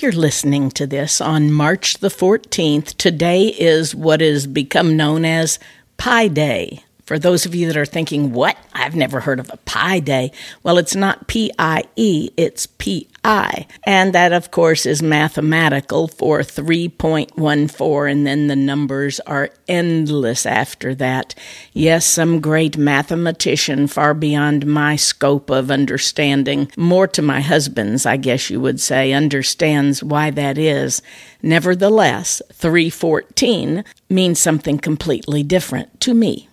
You're listening to this on March the 14th, today is what is become known as Pi Day. For those of you that are thinking, what? I've never heard of a pi day. Well, it's not P I E, it's P I. And that, of course, is mathematical for 3.14, and then the numbers are endless after that. Yes, some great mathematician far beyond my scope of understanding, more to my husband's, I guess you would say, understands why that is. Nevertheless, 314 means something completely different to me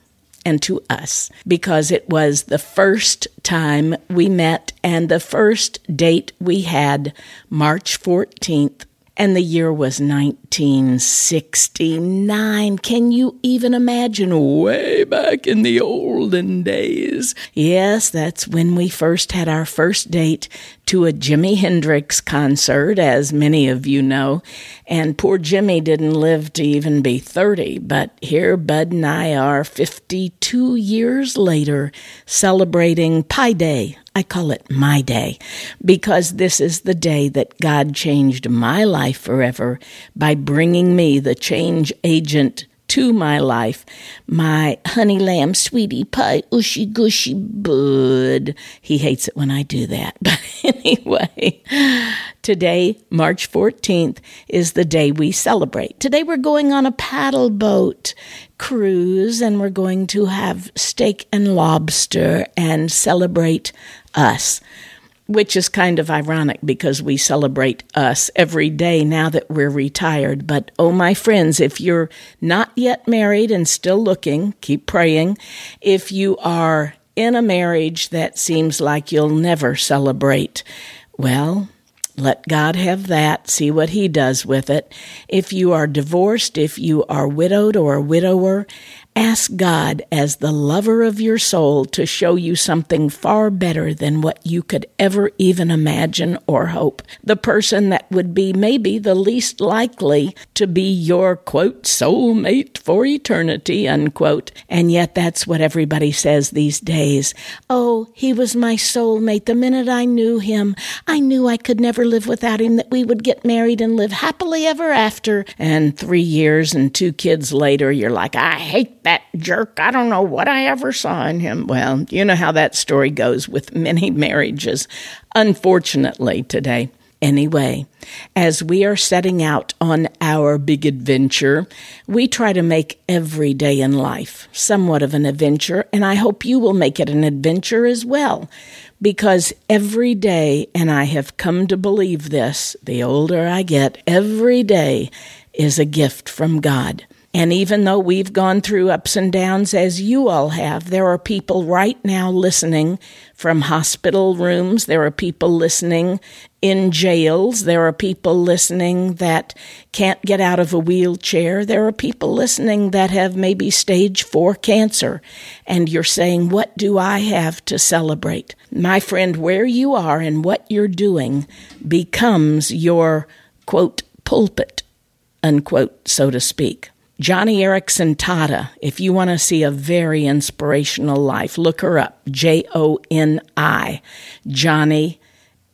and to us because it was the first time we met and the first date we had, March 14th, and the year was 1969. Can you even imagine? Way back in the olden days. Yes, that's when we first had our first date to a Jimi Hendrix concert, as many of you know. And poor Jimi didn't live to even be 30, but here Bud and I are 52 years later celebrating Pi Day, I call it my day because this is the day that God changed my life forever by bringing me the change agent to my life, my honey lamb, sweetie pie, ushy gushy bud. He hates it when I do that. But anyway, today, March 14th, is the day we celebrate. Today we're going on a paddle boat cruise and we're going to have steak and lobster and celebrate us, which is kind of ironic because we celebrate us every day now that we're retired. But oh, my friends, if you're not yet married and still looking, keep praying. If you are in a marriage that seems like you'll never celebrate, well, let God have that, see what He does with it. If you are divorced, if you are widowed or a widower, Ask God, as the lover of your soul, to show you something far better than what you could ever even imagine or hope. The person that would be maybe the least likely to be your, quote, soulmate for eternity, unquote. And yet that's what everybody says these days. Oh, he was my soulmate. The minute I knew him, I knew I could never live without him, that we would get married and live happily ever after. And three years and two kids later, you're like, I hate that jerk. I don't know what I ever saw in him. Well, you know how that story goes with many marriages, unfortunately, today. Anyway, as we are setting out on our big adventure, we try to make every day in life somewhat of an adventure, and I hope you will make it an adventure as well. Because every day, and I have come to believe this the older I get, every day is a gift from God. And even though we've gone through ups and downs as you all have, there are people right now listening from hospital rooms. There are people listening in jails. There are people listening that can't get out of a wheelchair. There are people listening that have maybe stage four cancer. And you're saying, What do I have to celebrate? My friend, where you are and what you're doing becomes your quote, pulpit, unquote, so to speak. Joni Eareckson Tada, if you want to see a very inspirational life, look her up. J O N I. Joni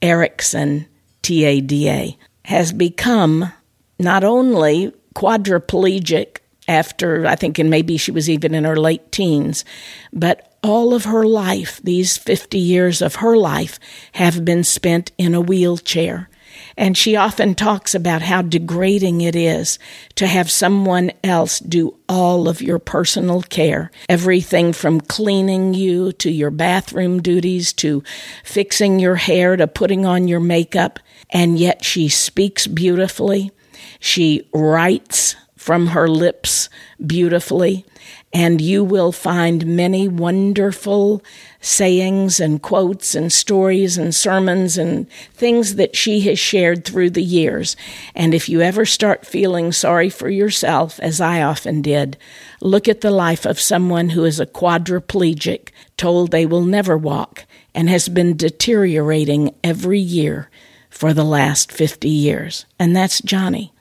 Eareckson T A D A, has become not only quadriplegic after, I think, and maybe she was even in her late teens, but all of her life, these 50 years of her life, have been spent in a wheelchair. And she often talks about how degrading it is to have someone else do all of your personal care. Everything from cleaning you to your bathroom duties to fixing your hair to putting on your makeup. And yet she speaks beautifully. She writes from her lips beautifully. And you will find many wonderful sayings and quotes and stories and sermons and things that she has shared through the years. And if you ever start feeling sorry for yourself, as I often did, look at the life of someone who is a quadriplegic, told they will never walk, and has been deteriorating every year for the last 50 years. And that's Joni.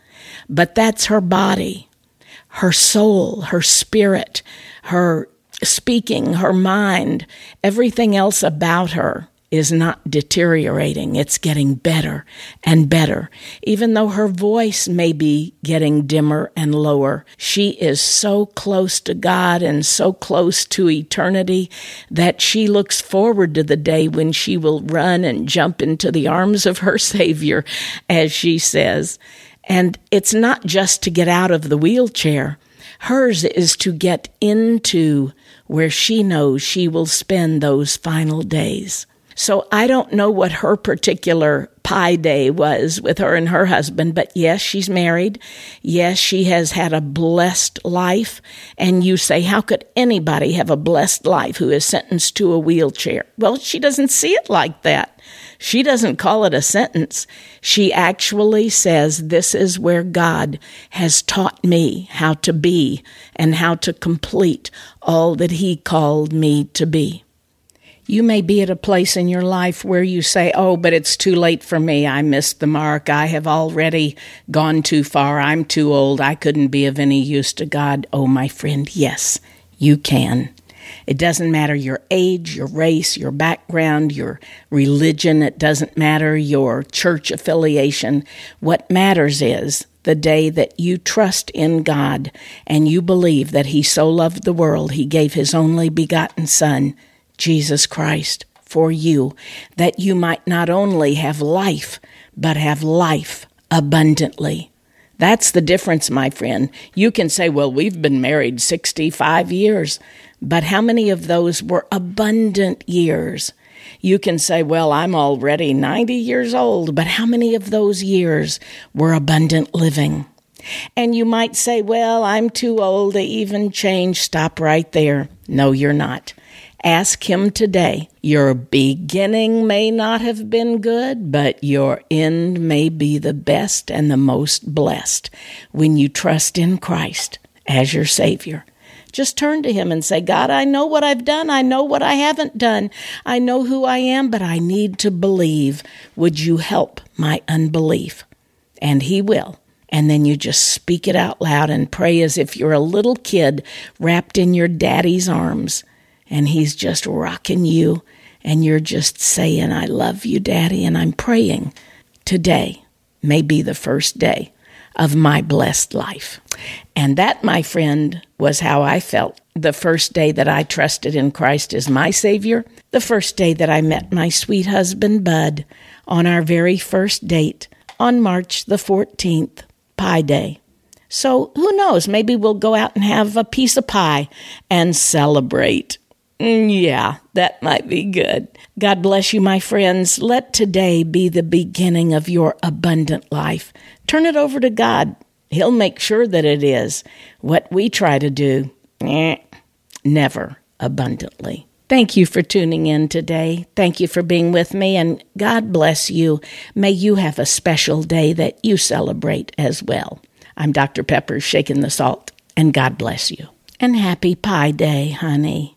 But that's her body, her soul, her spirit, her speaking, her mind, everything else about her is not deteriorating. It's getting better and better. Even though her voice may be getting dimmer and lower, she is so close to God and so close to eternity that she looks forward to the day when she will run and jump into the arms of her Savior, as she says. And it's not just to get out of the wheelchair. Hers is to get into where she knows she will spend those final days. So I don't know what her particular pie day was with her and her husband, but yes, she's married. Yes, she has had a blessed life. And you say, how could anybody have a blessed life who is sentenced to a wheelchair? Well, she doesn't see it like that. She doesn't call it a sentence. She actually says, This is where God has taught me how to be and how to complete all that He called me to be. You may be at a place in your life where you say, Oh, but it's too late for me. I missed the mark. I have already gone too far. I'm too old. I couldn't be of any use to God. Oh, my friend, yes, you can. It doesn't matter your age, your race, your background, your religion. It doesn't matter your church affiliation. What matters is the day that you trust in God and you believe that He so loved the world, He gave His only begotten Son Jesus Christ for you, that you might not only have life, but have life abundantly. That's the difference, my friend. You can say, well, we've been married 65 years, but how many of those were abundant years? You can say, well, I'm already 90 years old, but how many of those years were abundant living? And you might say, well, I'm too old to even change. Stop right there. No, you're not. Ask Him today. Your beginning may not have been good, but your end may be the best and the most blessed when you trust in Christ as your Savior. Just turn to Him and say, God, I know what I've done. I know what I haven't done. I know who I am, but I need to believe. Would you help my unbelief? And He will. And then you just speak it out loud and pray as if you're a little kid wrapped in your daddy's arms and he's just rocking you and you're just saying, I love you, Daddy, and I'm praying today may be the first day of my blessed life. And that, my friend, was how I felt the first day that I trusted in Christ as my Savior, the first day that I met my sweet husband, Bud, on our very first date on March the 14th, Pie Day. So who knows? Maybe we'll go out and have a piece of pie and celebrate. Mm, yeah, that might be good. God bless you, my friends. Let today be the beginning of your abundant life. Turn it over to God. He'll make sure that it is. What we try to do, eh, never abundantly. Thank you for tuning in today. Thank you for being with me, and God bless you. May you have a special day that you celebrate as well. I'm Dr. Pepper, shaking the salt, and God bless you. And happy Pie Day, honey